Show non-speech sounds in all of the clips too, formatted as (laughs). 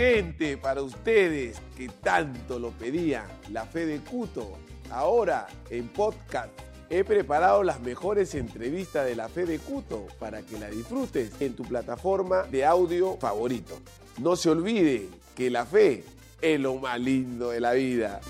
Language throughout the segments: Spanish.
gente, para ustedes que tanto lo pedían, la fe de Cuto. Ahora en podcast he preparado las mejores entrevistas de la fe de Cuto para que la disfrutes en tu plataforma de audio favorito. No se olvide que la fe es lo más lindo de la vida.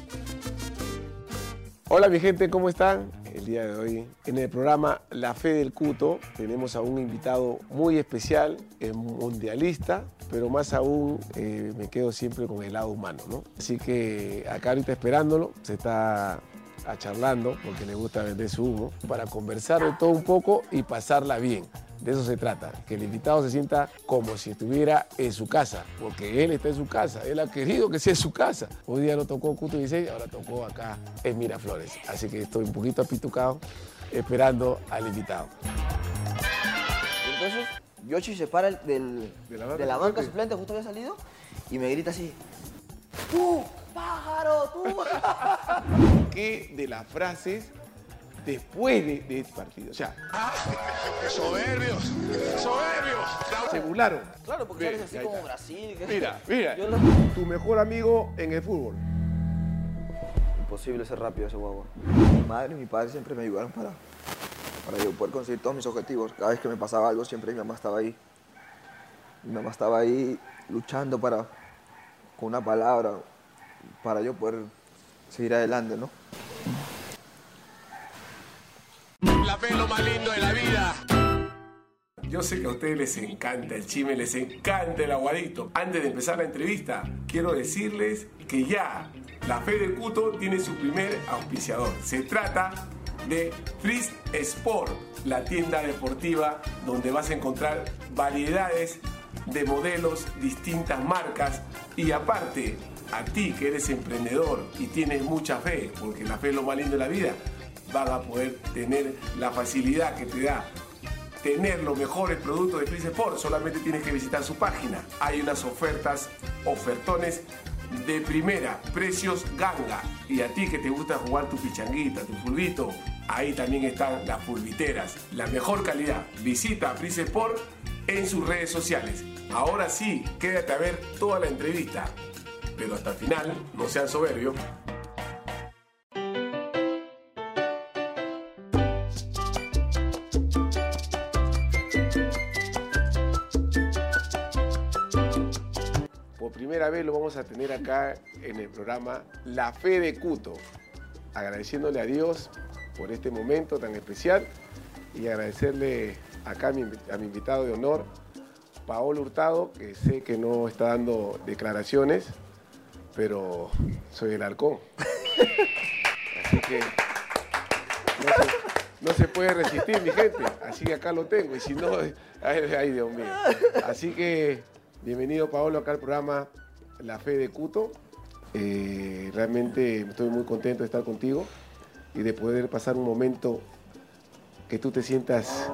Hola mi gente, ¿cómo están? El día de hoy en el programa La Fe del Cuto tenemos a un invitado muy especial, es mundialista, pero más aún eh, me quedo siempre con el lado humano, ¿no? Así que acá ahorita esperándolo, se está a charlando porque le gusta vender su humo, para conversar de todo un poco y pasarla bien. De eso se trata, que el invitado se sienta como si estuviera en su casa, porque él está en su casa, él ha querido que sea en su casa. Hoy día no tocó Cuto 16, ahora tocó acá en Miraflores. Así que estoy un poquito apitucado esperando al invitado. Entonces, Yoshi se para el- del- De de la banca suplente. justo había salido, y me grita así, ¡Tú, pájaro, tú! (laughs) ¿Qué de las frases después de, de este partido? O sea, (laughs) Soberbios, soberbios. se burlaron. claro, porque Ve, sales así como. Brasil. que- Mira, mira. Yo lo- Tu mejor amigo en el fútbol. Imposible ser rápido ese guagua. Mi madre y mi padre siempre me ayudaron para, para yo poder conseguir todos mis objetivos. Cada vez que me pasaba algo, siempre mi mamá estaba ahí. Mi mamá estaba ahí luchando para, con una palabra, para yo poder seguir adelante, ¿no? La fe es lo más lindo de la vida. Yo sé que a ustedes les encanta el chisme, les encanta el aguadito. Antes de empezar la entrevista, quiero decirles que ya la Fe de Cuto tiene su primer auspiciador. Se trata de Freeze Sport, la tienda deportiva donde vas a encontrar variedades de modelos, distintas marcas y aparte, a ti que eres emprendedor y tienes mucha fe, porque la fe es lo más lindo de la vida, van a poder tener la facilidad que te da tener los mejores productos de Freeze Sport, solamente tienes que visitar su página. Hay unas ofertas, ofertones de primera, precios ganga. Y a ti que te gusta jugar tu pichanguita, tu fulbito, ahí también están las fulbiteras. La mejor calidad. Visita Freeze Sport en sus redes sociales. Ahora sí, quédate a ver toda la entrevista. Pero hasta el final, no sean soberbios. Vez lo vamos a tener acá en el programa La Fe de Cuto. Agradeciéndole a Dios por este momento tan especial y agradecerle acá a mi, invitado de honor, Paolo Hurtado, que sé que no está dando declaraciones, pero soy el halcón. (laughs) Así que no se, no se puede resistir, mi gente. Así que acá lo tengo. Y si no, (laughs) ay, ay, Dios mío. Así que bienvenido, Paolo, acá al programa La Fe de Cuto. Eh, realmente estoy muy contento de estar contigo y de poder pasar un momento que tú te sientas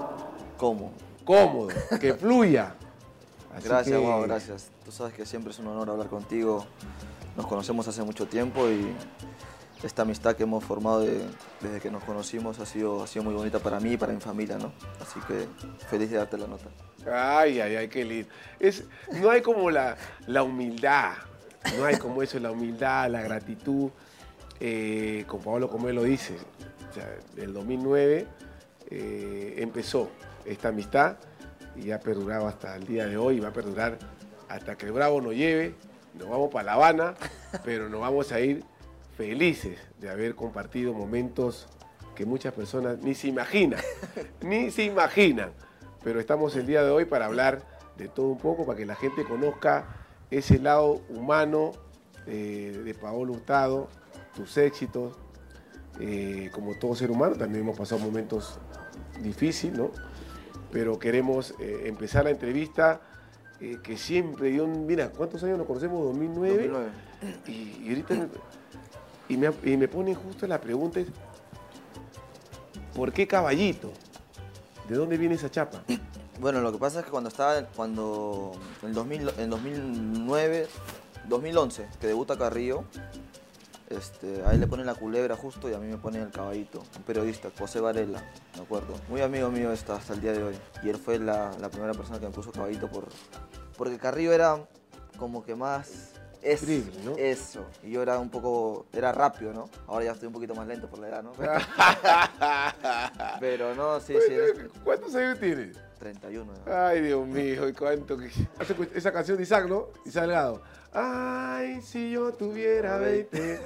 ¿Cómo? cómodo, que (laughs) fluya. Así Gracias, que- Guau, gracias. Tú sabes que siempre es un honor hablar contigo. Nos conocemos hace mucho tiempo y esta amistad que hemos formado de- desde que nos conocimos ha sido, ha sido muy bonita para mí y para mi familia, ¿no? Así que feliz de darte la nota. Ay, ay, ay, qué lindo. Es, no hay como la, la humildad, no hay como eso, la humildad, la gratitud, eh, con Pablo como él lo dice. O el 2009 eh, empezó esta amistad y ha perdurado hasta el día de hoy y va a perdurar hasta que el Bravo nos lleve. Nos vamos para La Habana, pero nos vamos a ir felices de haber compartido momentos que muchas personas ni se imaginan, ni se imaginan. Pero estamos el día de hoy para hablar de todo un poco, para que la gente conozca ese lado humano eh, de Paolo Hurtado, tus éxitos. Eh, como todo ser humano, también hemos pasado momentos difíciles, ¿no? Pero queremos eh, empezar la entrevista que siempre, yo, mira, ¿cuántos años nos conocemos? 2009. 2009. Y, y ahorita me, y me, y me pone justo la pregunta, ¿por qué caballito? ¿De dónde viene esa chapa? Bueno, lo que pasa es que cuando estaba, cuando en, 2000 en 2009, 2011, que debuta Carrillo, este, a él le ponen la culebra justo y a mí me ponen el caballito. Un periodista, José Varela, me acuerdo. Muy amigo mío está hasta el día de hoy. Y él fue la, la primera persona que me puso caballito por, porque Carrillo era como que más... Es, Drible, ¿no? Eso. Y yo era un poco, era rápido, ¿no? Ahora ya estoy un poquito más lento por la edad, ¿no? (laughs) Pero no, sí, sí, era ¿Cuántos años tienes? 31. ¿no? Ay, Dios mío, y cuánto que... Esa canción de Isaac, ¿no? Isaac Delgado. Ay, si yo tuviera 20,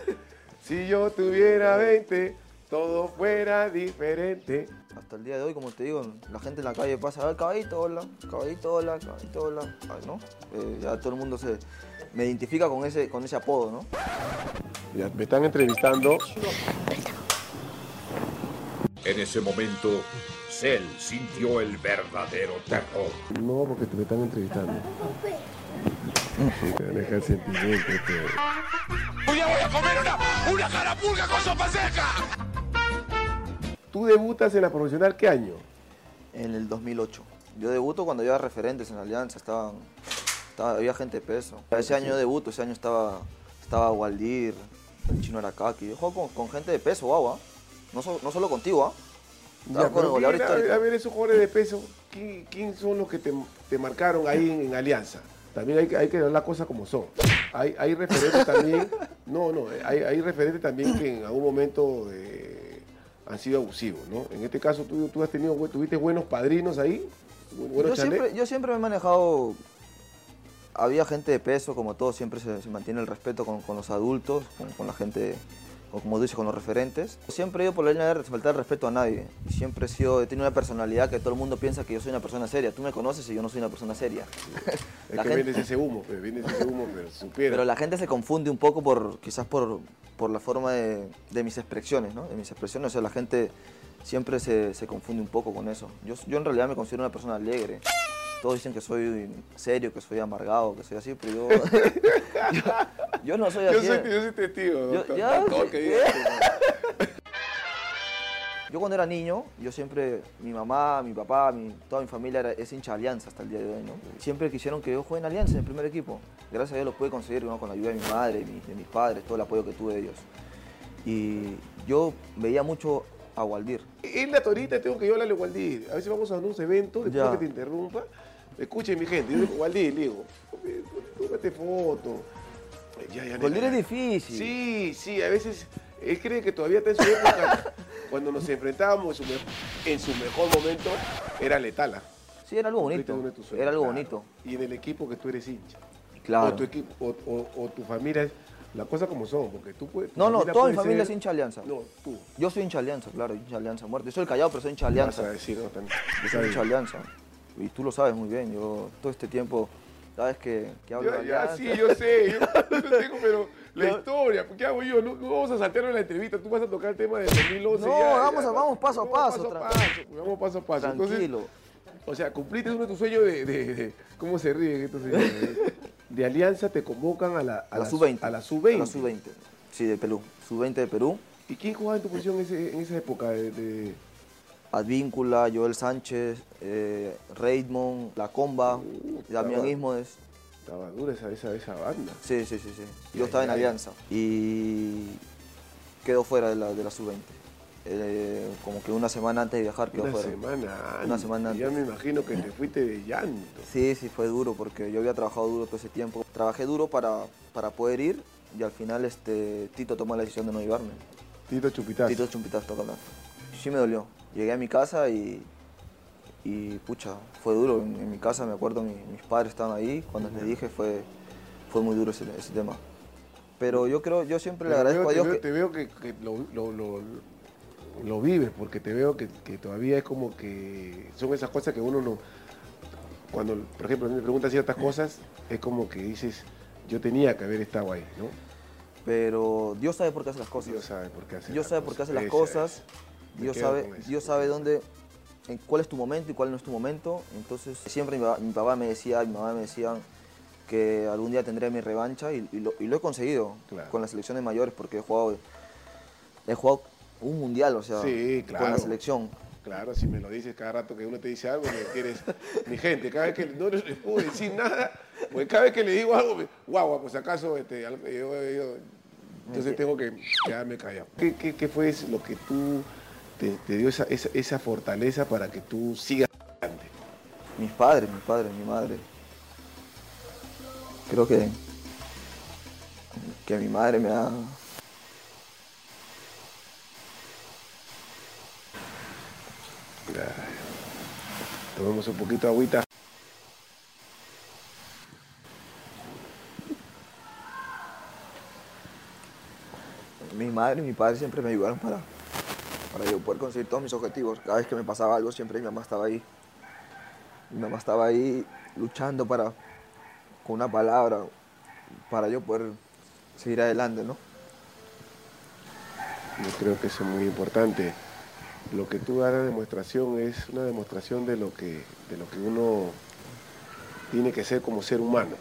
si yo tuviera 20, todo fuera diferente. Hasta el día de hoy, como te digo, la gente en la calle pasa, "Ah, caballito, hola, caballito, hola, caballito, hola, Ay, ¿no? Eh, ya todo el mundo se me identifica con ese, con ese apodo, ¿no? Ya, me están entrevistando. En ese momento, Cell sintió el verdadero terror. No, porque te me están entrevistando. Te deja el sentimiento. este. Hoy día voy a comer una, una carapulga con sopa seca. ¿Tú debutas en la profesional qué año? En el 2008. Yo debuto cuando había referentes en la Alianza, estaban, estaba- había gente de peso. Ese año debuto, ese año estaba, estaba Waldir, el chino Aracaki. Yo juego con, con gente de peso, guau, ¿ah? no, so- no solo contigo, ¿ah? Con el goleador a ver, histórico. a ver, esos jugadores de peso, ¿quién, quién son los que te, te marcaron ahí en, en Alianza? También hay, que- hay que ver las cosas como son. Hay, hay referentes también, (laughs) no, no, hay, hay referentes también que en algún momento eh, han sido abusivos, ¿no? En este caso, tú, tú has tenido, tuviste buenos padrinos ahí, Yo siempre, yo siempre me he manejado. Había gente de peso, como todo, siempre se, se mantiene el respeto con, con los adultos, con, con la gente, o como dices, con los referentes. Siempre he ido por la línea de faltar el respeto a nadie. Siempre he sido, he tenido una personalidad que todo el mundo piensa que yo soy una persona seria. Tú me conoces y yo no soy una persona seria. Es La que gente- vienes ese humo, pues, vienes ese humo, pero (laughs) supiera. Pero la gente se confunde un poco por, quizás por, por la forma de, de mis expresiones, ¿no? De mis expresiones, o sea, la gente siempre se, se confunde un poco con eso. Yo, yo en realidad me considero una persona alegre. Todos dicen que soy serio, que soy amargado, que soy así, pero yo, (laughs) yo, yo no soy yo, así. soy, yo soy testigo, Yo- doctor, ya, todo sí. que digas. Yo cuando era niño, yo siempre, mi mamá, mi papá, mi- toda mi familia era, es hincha de Alianza hasta el día de hoy, ¿no? Siempre quisieron que yo juegue en Alianza, en el primer equipo. Gracias a Dios lo pude conseguir ¿no? con la ayuda de mi madre, de mis, de mis padres, todo el apoyo que tuve de ellos. Y yo veía mucho a Waldir. En la torita tengo que yo hablarle a Waldir. A veces vamos a unos eventos, después Ya. que te interrumpa. Escuchen mi gente, yo Waldir, le digo, tómate foto. Ya, ya, Waldir es difícil. Sí, sí, a veces él cree que todavía está en su época. (laughs) Cuando nos enfrentábamos en su, me- en su mejor momento, era Letala. Sí, era algo bonito. Era algo claro. bonito. Y en el equipo que tú eres hincha. Claro. O tu, equipo, o, o- o tu familia, es- la cosa como son, porque tú puedes. No, no, toda mi familia ser- es hincha Alianza. No, tú. Yo soy hincha Alianza, claro, hincha Alianza muerto. Yo soy el callado, pero soy hincha de Vas Alianza. a decir, no, también. Yo soy hincha. Alianza. Y tú lo sabes muy bien. Yo todo este tiempo, sabes que, que hablo Ya, de ya, sí, yo sé, yo, (laughs) yo tengo, pero la historia, ¿qué hago yo? No, no vamos a saltarnos la entrevista, tú vas a tocar el tema del 2011. No, ya, vamos ya, vamos paso a vamos paso, a vamos paso a paso. Entonces, Tranquilo. o sea, cumpliste uno de tus sueños de, de- de- ¿cómo se ríen estos señores? De alianza te convocan a la, A la sub-20. A la sub-20. A la sub-20. Sí, de Perú. Sub-20 de Perú. ¿Y quién jugaba en tu posición en, ese- en esa época? De, de- Advíncula, Joel Sánchez, eh, Raymond, La Comba, Puta Damián. Ismodes. Estaba dura esa, esa, esa banda. Sí, sí, sí, sí. Yo estaba en. Alianza y quedó fuera de la, de la sub-20. Eh, como que una semana antes de viajar quedó Una fuera. semana antes. Una semana Y Ya antes. me imagino que te fuiste de llanto. Sí, sí, fue duro porque yo había trabajado duro todo ese tiempo. Trabajé duro para, para poder ir y al final este, Tito tomó la decisión de no llevarme. Tito Chupitazo. Tito Chumpitas toca hablar. Sí me dolió. Llegué a mi casa y, y pucha, fue duro. En, en mi casa me acuerdo, mi- mis padres estaban ahí. Cuando les dije fue, fue muy duro ese, ese tema. Pero yo creo, yo siempre le agradezco veo- a Dios te veo, que... te veo que, que lo, lo- lo- lo vives, porque te veo que, que todavía es como que son esas cosas que uno no... Cuando, por ejemplo, me preguntan ciertas cosas, es como que dices, yo tenía que haber estado ahí, ¿no? Pero Dios sabe por qué hace las cosas. Dios sabe por qué hace Dios las sabe por qué hace las cosas. Dios sabe. Dios sabe dónde, en cuál es tu momento y cuál no es tu momento. Entonces siempre mi, pa- mi papá me decía, mi mamá me decían que algún día tendré mi revancha y, y lo, y lo he conseguido Claro. con las selecciones mayores porque he jugado, he jugado un mundial, o sea, Sí, con la selección. Claro, si me lo dices cada rato que uno te dice algo, me quieres. (laughs) Mi gente, cada vez que no les puedo decir nada, pues cada vez que le digo algo, me, guau, pues acaso, este, yo- yo- entonces tengo que quedarme callado. ¿Qué, qué, qué fue lo que tú te, te dio esa, esa, esa fortaleza para que tú sigas adelante? Mis padres, mi padre, mi madre. creo que, que mi madre me ha... Tomemos un poquito de agüita. Mi madre y mi padre siempre me ayudaron para, para yo poder conseguir todos mis objetivos. Cada vez que me pasaba algo, siempre mi mamá estaba ahí. Mi mamá estaba ahí luchando para, con una palabra, para yo poder seguir adelante, ¿no? Yo creo que eso es muy importante. Lo que tú das la demostración es una demostración de lo que, de lo que uno tiene que ser como ser humano.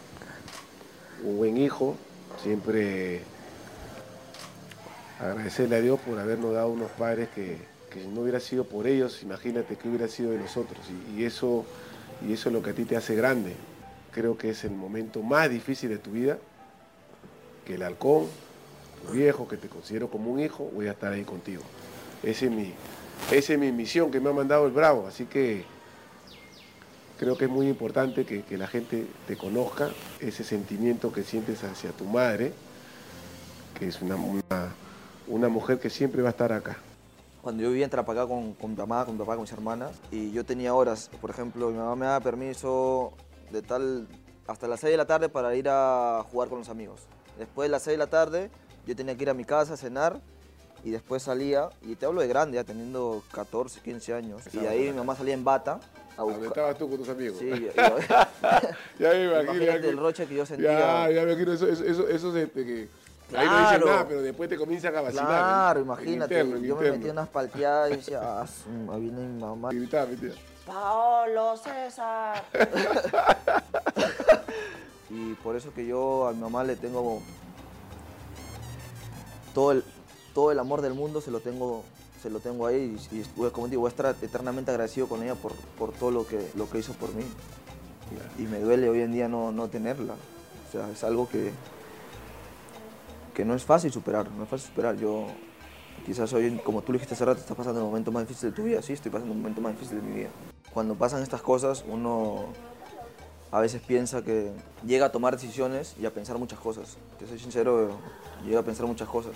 Un buen hijo, siempre agradecerle a Dios por habernos dado unos padres que, que no hubiera sido por ellos, imagínate que hubiera sido de nosotros. Y, eso, y eso es lo que a ti te hace grande. Creo que es el momento más difícil de tu vida, que el halcón, tu viejo, que te considero como un hijo, voy a estar ahí contigo. Ese es mi, esa es mi misión que me ha mandado el Bravo, así que creo que es muy importante que, la gente te conozca, ese sentimiento que sientes hacia tu madre, que es una, una mujer que siempre va a estar acá. Cuando yo vivía en Trapacá con, con mi mamá, con mi papá, con mis hermanas, y yo tenía horas, por ejemplo, mi mamá me daba permiso de tal hasta las 6 de la tarde para ir a jugar con los amigos. Después de las 6 de la tarde yo tenía que ir a mi casa a cenar y después salía, y te hablo de grande, ya teniendo 14, 15 años, y de ahí mi mamá salía en bata a ¿Dónde buscar... estabas tú con tus amigos? Sí, y- y- (laughs) ya me imagino. imagínate ya- el roche que yo sentía. Ya, ya me imagino eso, eso, eso, eso de- de que ahí no dicen Claro. nada, pero después te comienzan a vacilar. Claro, en- en imagínate, interno, en yo me metí unas palteadas y decía, ah, viene mi mamá. Y gritaba, mentira. Paolo César. (laughs) y por eso que yo a mi mamá le tengo todo el, todo el amor del mundo se lo tengo se lo tengo ahí y, y voy- como digo voy a estar eternamente agradecido con ella por, por todo lo que lo que hizo por mí y me duele hoy en día no, no tenerla o sea es algo que que no es fácil superar no es fácil superar yo Quizás hoy, como tú dijiste hace rato, estás pasando el momento más difícil de tu vida. Sí, estoy pasando el momento más difícil de mi vida. Cuando pasan estas cosas, uno a veces piensa que llega a tomar decisiones y a pensar muchas cosas. Te soy sincero, llega a pensar muchas cosas.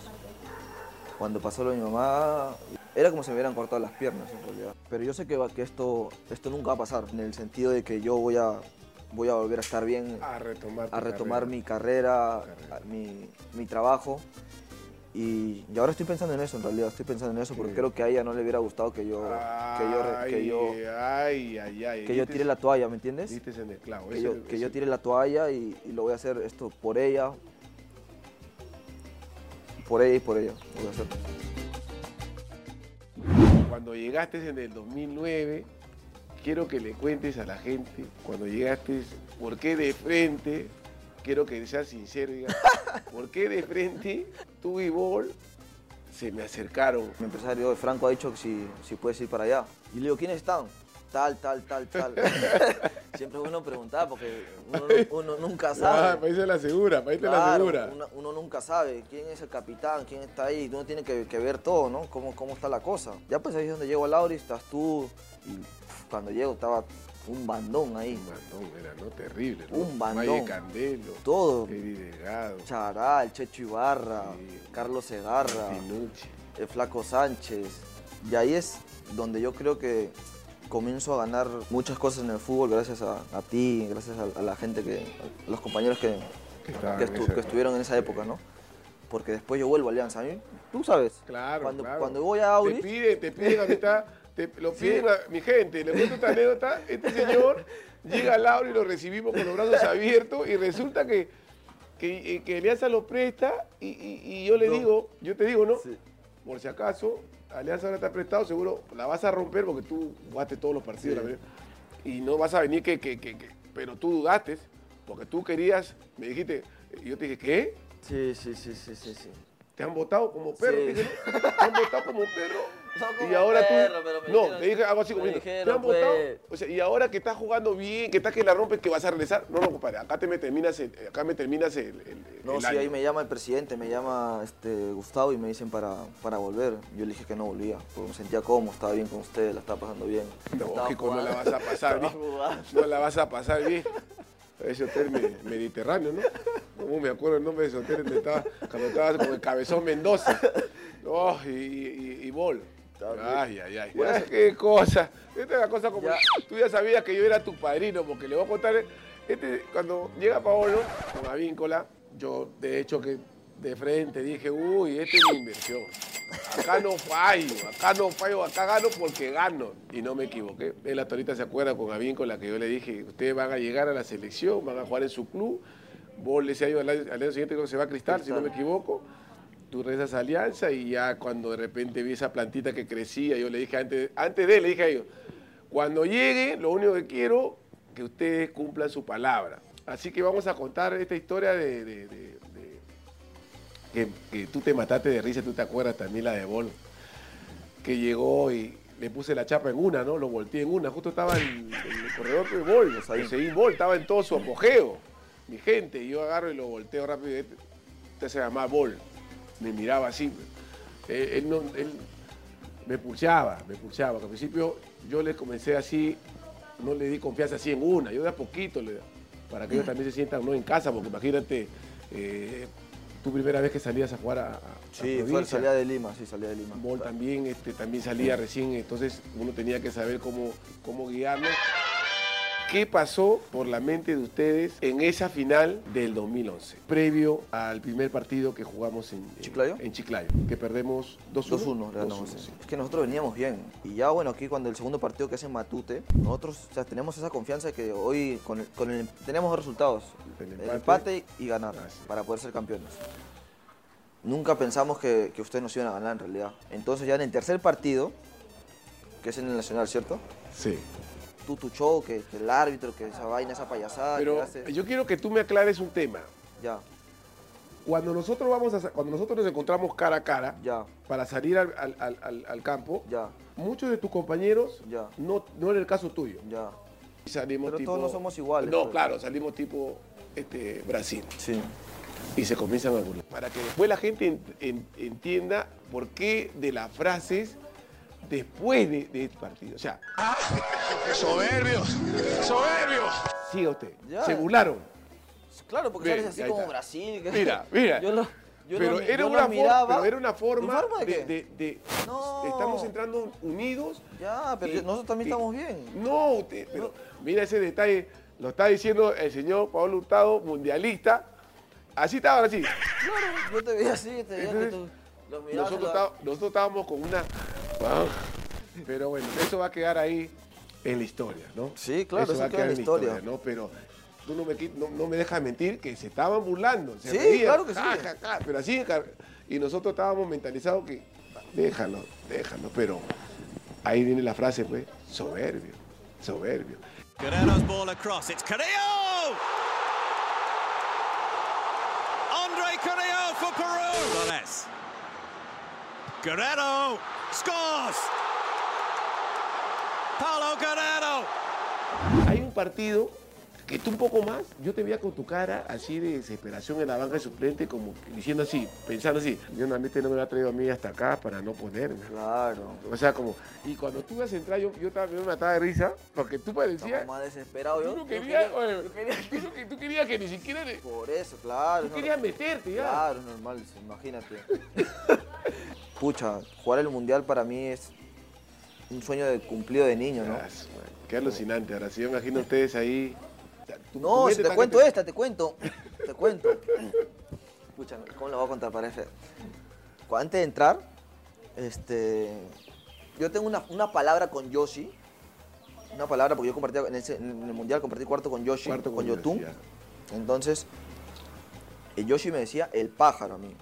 Cuando pasó lo de mi mamá, era como si me hubieran cortado las piernas en realidad. Pero yo sé que, va- que esto, esto nunca va a pasar, en el sentido de que yo voy a, voy a volver a estar bien, A retomar. a retomar carrera. mi carrera, mi, mi trabajo. Y, y ahora estoy pensando en eso, en realidad, estoy pensando en eso porque Sí. creo que a ella no le hubiera gustado que yo, que yo, que yo, Ay, ay, ay. que yo tire la toalla, ¿me entiendes? Diste en el clavo. Que ese- yo, que yo ese- tire la toalla y, y lo voy a hacer esto por ella, por ella y por ella. lo voy a hacer. Cuando llegaste en el 2009, quiero que le cuentes a la gente, cuando llegaste, ¿por qué de frente? Quiero que seas sincero, y digas, (laughs) ¿por qué de frente tú y Bol se me acercaron? Mi empresario Franco ha dicho que si, si puedes ir para allá. Y le digo, ¿quiénes están? Tal, tal, tal, tal. (laughs) (laughs) Siempre es bueno preguntar porque uno, uno nunca Ah, sabe. país de la segura, país de la Claro, segura. uno, uno nunca sabe quién es el capitán, quién está ahí, uno tiene que, que ver todo, ¿no? Cómo, cómo está la cosa. Ya pues ahí es donde llego a Lauri, estás tú, y cuando llego estaba un bandón ahí. Un bandón, era, ¿no? Terrible, ¿no? Un bandón. Valle Candelo, Todo. Eddie Delgado, Charal, Checho Ibarra, Sí. Carlos Segarra, Pinucci. el Flaco Sánchez. Y ahí es donde yo creo que comienzo a ganar muchas cosas en el fútbol gracias a, a ti, gracias a, a la gente que, a los compañeros que, Que estu- estuvieron en esa época, ¿no? Porque después yo vuelvo a Alianza. Mí, tú sabes. Claro, cuando, claro. cuando voy a Te Auris, piden, te piden a mitad, te, lo piden a mi gente, le cuento esta anécdota, este señor llega al aula y lo recibimos con los brazos abiertos y resulta que, que, eh, que Alianza lo presta y, y- y yo le No. digo, yo te digo, ¿no? Sí. Por si acaso, Alianza ahora ha prestado, seguro la vas a romper porque tú jugaste todos los partidos. Sí. la verdad. y no vas a venir que, que, que, pero tú dudaste, porque tú querías, me dijiste, yo te dije, ¿qué? Sí, sí, sí, sí, sí, sí. Te han votado como perro. Sí. te dije, ¿no? Te han votado como perro. (laughs) No como y ahora perro, tú. pero me no, dijeron- te dije algo así como. Te dijeron, han votado. pues. O sea, y ahora que estás jugando bien, que estás que la rompes, que vas a regresar. No, no, compadre. Acá te me terminas el, acá me terminas el. el- No, el sí, año. ahí me llama el presidente, me llama este, Gustavo y me dicen para, para volver. Yo le dije que no volvía, porque me sentía cómodo, estaba bien con ustedes, la estaba pasando bien. Estaba Lógico, no la vas a pasar bien. No la vas a pasar bien. ese hotel me- mediterráneo, ¿no? ¿Cómo me acuerdo el nombre de ese hotel donde estaba, cuando estaba con el Cabezón Mendoza? Oh, y, y, y Bol. Ay, ay, ay. Bueno, qué cosa. Esta es la cosa como. Ya. Tú ya sabías que yo era tu padrino, porque le voy a contar. Este, cuando llega Paolo con Avíncola, yo de hecho que de frente dije, uy, esta es mi inversión. Acá no fallo, acá no fallo, acá gano porque gano. Y no me equivoqué. Él hasta ahorita se acuerda con Avíncola que yo le dije, ustedes van a llegar a la selección, van a jugar en su club. Vos año, al año, al año siguiente creo que se va a Cristal, si no me equivoco. Tú rezas alianza y ya cuando de repente vi esa plantita que crecía, yo le dije antes, antes de él, le dije a ellos, cuando llegue, lo único que quiero que ustedes cumplan su palabra. Así que vamos a contar esta historia de, de- de- de- que, que tú te mataste de risa, tú te acuerdas también la de Bol, que llegó y le puse la chapa en una, ¿no? Lo volteé en una, justo estaba en, en el corredor de Bol, Hussein Bol, estaba en todo su apogeo, mi gente, y yo agarro y lo volteo rápido, y este, este se llama Bol, me miraba así, él, él no, él me pulseaba, me pulseaba, que al principio yo le comencé así, no le di confianza así en una, yo de a poquito, le, para que ellos también se sientan no en casa, porque imagínate, eh, tu primera vez que salías a jugar a, a- a Sí, fue, salía de Lima, sí, salía de Lima. Bol también, este, también salía recién, entonces uno tenía que saber cómo, cómo guiarlo. ¿Qué pasó por la mente de ustedes en esa final del 2011, previo al primer partido que jugamos en ¿Chiclayo? En Chiclayo, que perdemos 2-1. 2-1 le ganamos. 2-1, sí. sí. Es que nosotros veníamos bien. Y ya, bueno, aquí cuando el segundo partido que en Matute, nosotros o sea, tenemos esa confianza de que hoy con el- con el- tenemos dos resultados: El el empate. empate, y ganar Ah, sí. para poder ser campeones. Nunca pensamos que, que ustedes nos iban a ganar en realidad. Entonces, ya en el tercer partido, que es en el Nacional, ¿cierto? Sí. Tú, tu show, que, que el árbitro, que esa vaina, esa payasada. que Pero hace- yo quiero que tú me aclares un tema. Ya, Cuando nosotros vamos a, cuando nosotros nos encontramos cara a cara ya, para salir al, al- al- al- al campo, ya, muchos de tus compañeros, Ya. no, no era el caso tuyo. ya. Salimos Pero tipo, todos no somos iguales, No, pues. claro, salimos tipo este, Brasil. Sí. Y se comienzan a burlar. Para que después la gente en- en- entienda por qué de las frases después de, de este partido. O sea, Soberbios, soberbios. siga usted. Ya. Se burlaron. Claro, porque Ven, sales así como está. Brasil. que- Mira, mira. Yo lo, yo pero, lo- era yo una miraba. pero era una forma, ¿En forma de de, qué? de- de- No. Estamos entrando unidos. Ya, pero y- nosotros también y- estamos bien. No, usted, pero mira ese detalle. Lo está diciendo el señor Pablo Hurtado, mundialista. Así estaban así. Claro, yo te veía así, te veía que tú los mirabas. Nosotros, la- estábamos, nosotros estábamos con una. Ah, Pero bueno, eso va a quedar ahí en la historia, ¿no? Sí, claro, eso va a queda quedar en la historia. ¿no? Pero tú no me, no, no me dejas mentir que se estaban burlando. se Sí, reían, claro que sí. ja, ja, ja, pero así, y nosotros estábamos mentalizados que déjalo, déjalo, pero ahí viene la frase, pues, soberbio, soberbio. Guerrero's ball across. It's Carrillo! Andre Carrillo for Peru. Guerrero scores. Paulo Guerrero. Hay un partido que tú un poco más, yo te veía con tu cara así de desesperación en la banca de suplente, como diciendo así, pensando así, yo normalmente no me lo ha traído a mí hasta acá para no ponerme. Claro. O sea, como, y cuando tú ibas a entrar, yo, yo estaba, yo me mataba de risa, porque tú parecías, Estaba más desesperado. tú Yo, no yo querías, quería- oye, yo quería- tú, no que- tú querías que ni siquiera, le- Por eso, claro. tú no- querías meterte ya. Claro, es normal, imagínate. (laughs) Pucha, jugar el mundial para mí es un sueño de cumplido de niño, ¿no? Qué alucinante, ahora si yo imagino ustedes ahí. No, si te cuento te- esta, te cuento. Te cuento. Pucha, ¿cómo lo voy a contar? Parece. Cu- Antes de entrar, este, yo tengo una, una palabra con Yoshi. Una palabra, porque yo compartí en, ese- en el mundial, compartí cuarto con Yoshi, Cuarto con con Yotun. Entonces, Yoshi me decía el pájaro a mí.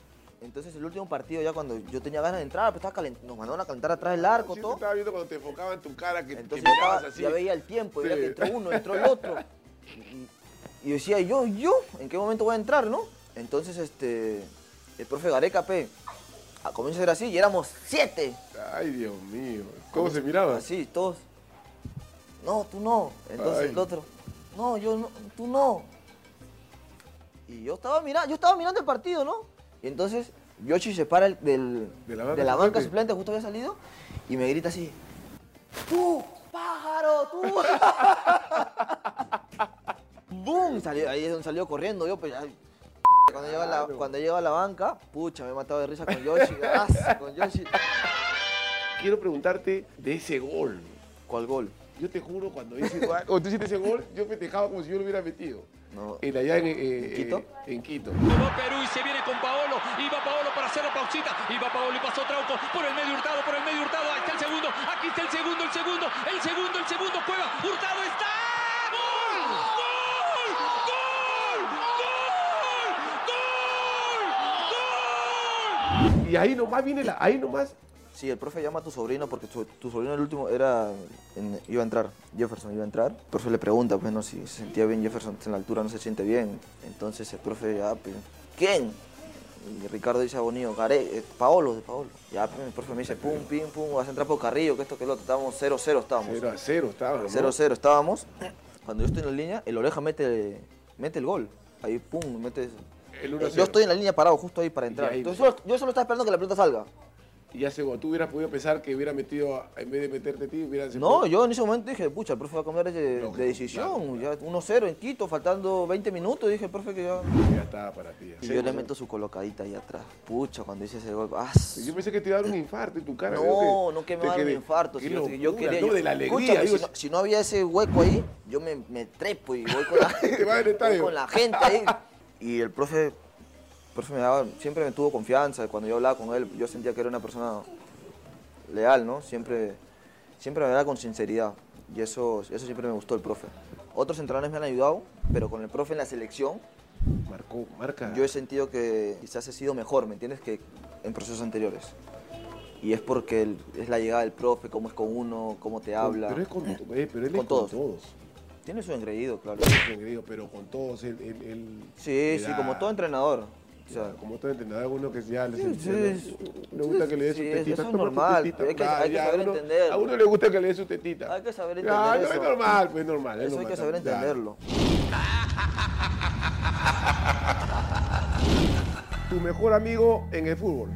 Entonces, el último partido, ya cuando yo tenía ganas de entrar, pues estaba nos mandaron a calentar atrás del arco, Sí, te todo. estaba viendo cuando te enfocaban tu cara, que, Entonces que estaba- así. ya veía el tiempo, veía Sí. que entró uno, entró el otro. Y, decía, yo, yo, ¿en qué momento voy a entrar, no? Entonces, este, el profe Gareca, pe, a- comienza a ser así y éramos siete. Ay, Dios mío. ¿Cómo se miraba? Así, todos. No, tú no. Entonces Ay. el otro, no, yo no, tú no. Y yo estaba mirando, yo estaba mirando el partido, ¿no? Y entonces Yoshi se para el- del, De de la banca banca suplente. suplente, justo había salido, y me grita así, tú, pájaro, tú. (laughs) ¡Bum! Salió, ahí es donde salió corriendo yo, pues ay, cuando la, cuando llega a la banca, pucha, me he matado de risa con Yoshi, gas, con Yoshi. Quiero preguntarte de ese gol. ¿Cuál gol? Yo te juro, cuando, hice, (laughs) cuando tú hiciste ese gol, yo festejaba como si yo lo hubiera metido. No. En allá en, eh, ¿En Quito? eh, en Quito. Va Perú y se viene con Paolo. Y va Paolo para hacer la pausita. Y va Paolo y pasó Trauco por el medio hurtado, por el medio hurtado. Ahí está el segundo. Aquí está el segundo, el segundo, el segundo, el segundo. Cueva. Hurtado está. ¡Gol! ¡Gol! ¡Gol! ¡Gol! ¡Gol! Y ahí nomás viene la. Ahí nomás. Sí, el profe llama a tu sobrino porque tu, tu sobrino el último era en- iba a entrar, Jefferson iba a entrar. El profe le pregunta, pues no, si se sentía bien Jefferson en la altura no se siente bien. Entonces el profe, ya, pues, ¿quién? Y Ricardo dice a Bonillo, Care, eh, Paolo, de Paolo. Ya, pues, el profe me dice, pum, pim, pum, vas a entrar por Carrillo, que esto, que lo otro. Estábamos 0-0, estábamos. 0 a 0 estaba. ¿no? 0-0 estábamos. Cuando yo estoy en la línea, el oreja mete, mete el gol. Ahí, pum, mete. El 1 a Yo 0. estoy en la línea parado justo ahí para entrar. ahí- Entonces, solo- yo solo estaba esperando que la pelota salga. Y ya se tú hubieras podido pensar que hubiera metido, en vez de meterte a ti, hubieras. No, yo en ese momento dije, pucha, el profe va a cambiar de, decisión. Ya 1-0 en Quito, faltando 20 minutos. Dije, profe, que ya. Ya estaba para ti. Y yo le meto su colocadita ahí atrás. Pucha, cuando hice ese gol. ¡ah! Yo pensé que te iba a dar un infarto en tu cara. No, no que me va a dar un infarto. Si yo quería. no, yo- de la alegría. Escúchame, digo, si, no, si no había ese hueco ahí, yo me, me trepo y voy con la, (laughs) voy con gente ahí. (laughs) Y el profe, profe me daba, siempre me tuvo confianza. Cuando yo hablaba con él, yo sentía que era una persona leal, ¿no? Siempre, siempre me hablaba con sinceridad. Y eso, eso siempre me gustó el profe. Otros entrenadores me han ayudado, pero con el profe en la selección, Marcó, marca. yo he sentido que quizás he sido mejor, ¿me entiendes? Que en procesos anteriores. Y es porque el- es la llegada del profe, cómo es con uno, cómo te habla. Pero es con, eh, pero él Con es todos. con todos. Tiene su engreído, claro. Yo digo, pero con todos, él, él- él- Sí, sí, da- como todo entrenador. O sea, como todo entrenador, uno que ya le, Sí, sí, le gusta que le dé su sí, tetita. eso es normal, tetita. hay que- Ah, hay que ya, saber uno- entenderlo. A uno le gusta que le dé su tetita. hay que saber Ya, entender no, eso. es normal, pues es normal. es Eso hay normal que saber también, entenderlo. (laughs) Tu mejor amigo en el fútbol.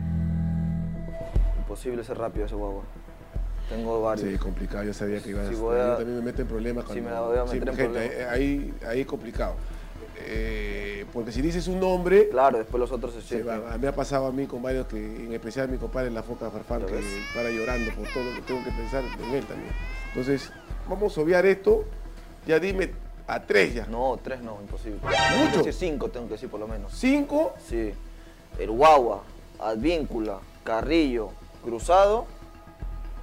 Imposible ser rápido ese guagua. Tengo varios. Sí, complicado, yo sabía que ibas Sí, a... voy a- Yo también me meto en problemas Sí, cuando... me la voy a meter en gente, problemas. eh, ahí, ahí es complicado. Eh, porque si dices un nombre, Claro, después los otros se se me ha pasado a mí con varios que, en especial mi compadre La Foca Farfán, ¿Ya que para llorando por todo lo que tengo que pensar en él también. Entonces, vamos a obviar esto. Ya dime a tres ya. No, tres no, imposible. ¿Mucho? Tengo cinco, tengo que decir por lo menos. Cinco, Sí. El Guagua, Advíncula, Carrillo, Cruzado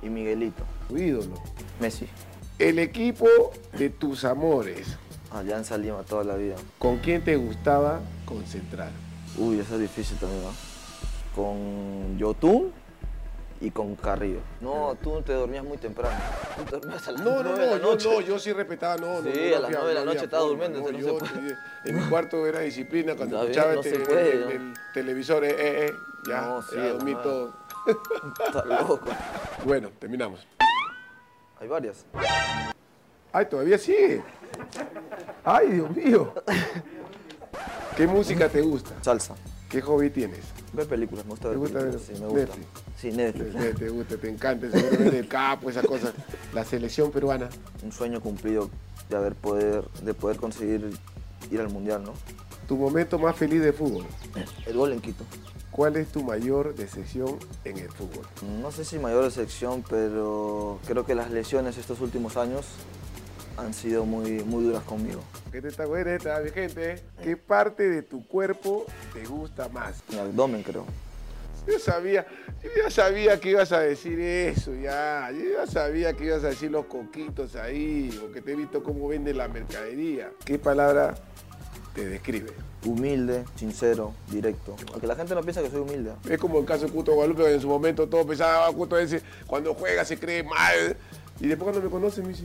y Miguelito. tu ídolo. Messi. El equipo de tus amores. Alianza Lima toda la vida. ¿Con quién te gustaba concentrar? Uy, eso es difícil también, ¿no? Con Yotun y con Carrillo. No, tú te dormías muy temprano. Tú te dormías a las No, no, nueve de la no, yo noche. no, yo sí respetaba, no, no. Sí, no, a las había- nueve de la no noche estaba durmiendo, no, no se yo. En mi cuarto era disciplina, cuando escuchaba no el, se tele- puede, el- ¿no? el televisor, eh, eh, eh, ya, No, sí, ya dormí todo. Está loco. Bueno, terminamos. Hay varias. Ay, todavía sigue. Ay, Dios mío. ¿Qué música te gusta? Salsa. ¿Qué hobby tienes? Ver películas, me gusta ¿Te ver gusta películas. ver Sí, me gusta. Netflix? Sí, Te, Netflix. te- te gusta, te encanta, seguramente el capo, esas cosas. La selección peruana. Un sueño cumplido de haber poder, de poder conseguir ir al mundial, ¿no? Tu momento más feliz de fútbol. El gol en Quito. ¿Cuál es tu mayor decepción en el fútbol? No sé si mayor decepción, pero creo que las lesiones estos últimos años han sido muy, muy duras conmigo. ¿Qué te está buena esta, mi gente? ¿Qué parte de tu cuerpo te gusta más? Mi abdomen, creo. Yo sabía, yo ya sabía que ibas a decir eso, ya. Yo ya sabía que ibas a decir los coquitos ahí, porque te he visto cómo vende la mercadería. ¿Qué palabra te describe? Humilde, sincero, directo. Aunque la gente no piensa que soy humilde. Es como el caso de Cuto Guadalupe, que en su momento todo pensaba, ah, Cuto ese, cuando juega se cree mal. Y después cuando me conoce me dice,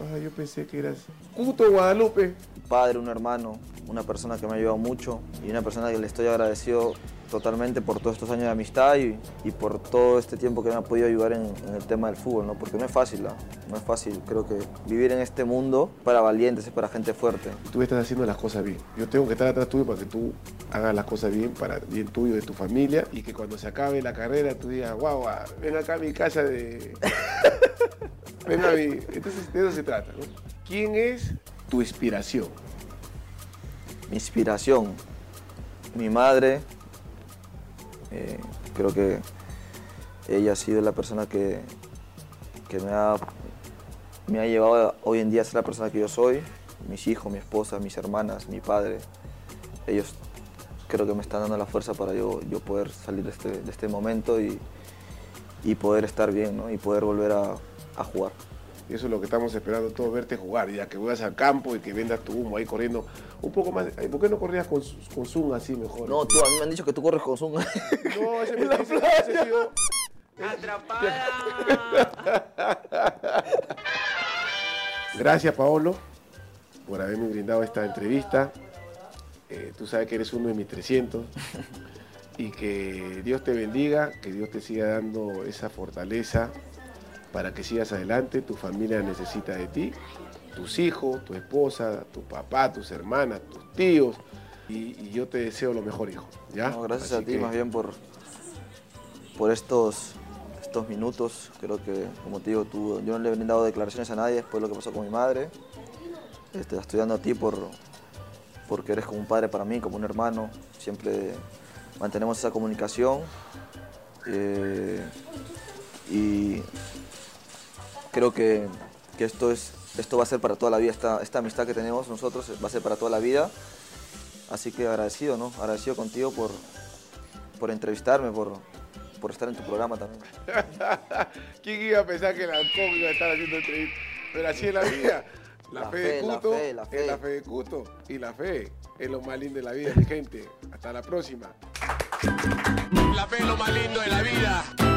ah, yo pensé que eras Cuto Guadalupe. Un padre, un hermano, una persona que me ha ayudado mucho y una persona que le estoy agradecido totalmente por todos estos años de amistad y, y por todo este tiempo que me ha podido ayudar en, en el tema del fútbol, ¿no? Porque no es fácil, ¿ah? no es fácil. Creo que vivir en este mundo es para valientes, es para gente fuerte. Tú estás haciendo las cosas bien. Yo tengo que estar atrás tuyo para que tú hagas las cosas bien para bien tuyo, de tu familia, y que cuando se acabe la carrera tú digas, guau, ven acá a mi casa de... Entonces de eso se trata. ¿Quién es tu inspiración. Mi inspiración, mi madre, eh, creo que ella ha sido la persona que, me, ha, llevado hoy en día a ser la persona que yo soy. Mis hijos, mi esposa, mis hermanas, mi padre, ellos creo que me están dando la fuerza para yo, poder salir de este, de este momento y, y poder estar bien ¿no? y poder volver a, a jugar. Y eso es lo que estamos esperando todos, verte jugar, ya que vayas al campo y que vendas tu humo ahí corriendo un poco más. ¿Por qué no corrías con, con Zoom así mejor? No, tú, a mí me han dicho que tú corres con Zoom. No, ese (laughs) me ese- ese sido- (laughs) Gracias, Paolo, por haberme brindado esta entrevista. Eh, tú sabes que eres uno de mis 300 (laughs) y que Dios te bendiga, que Dios te siga dando esa fortaleza para que sigas adelante. Tu familia necesita de ti, tus hijos, tu esposa, tu papá, tus hermanas, tus tíos. Y, y yo te deseo lo mejor, hijo. ¿ya? No, gracias Así a ti que- más bien por, por estos, estos minutos. Creo que, como te digo, tú, yo no le he brindado declaraciones a nadie después de lo que pasó con mi madre. Este, la estoy dando a ti por, porque eres como un padre para mí, como un hermano. Siempre mantenemos esa comunicación. eh, y creo que, que esto, es, esto va a ser para toda la vida. Esta, esta amistad que tenemos nosotros va a ser para toda la vida. Así que agradecido, ¿no? Agradecido contigo por, por entrevistarme, por, por estar en tu programa también. (laughs) ¿Quién iba a pensar que el halcón iba a estar haciendo entrevistas? Pero así es la vida. La, La fe, fe, de la Cuto fe, la es fe. la fe de Cuto. Y la fe es lo más lindo de la vida, mi gente. Hasta la próxima. La fe es lo más lindo de la vida.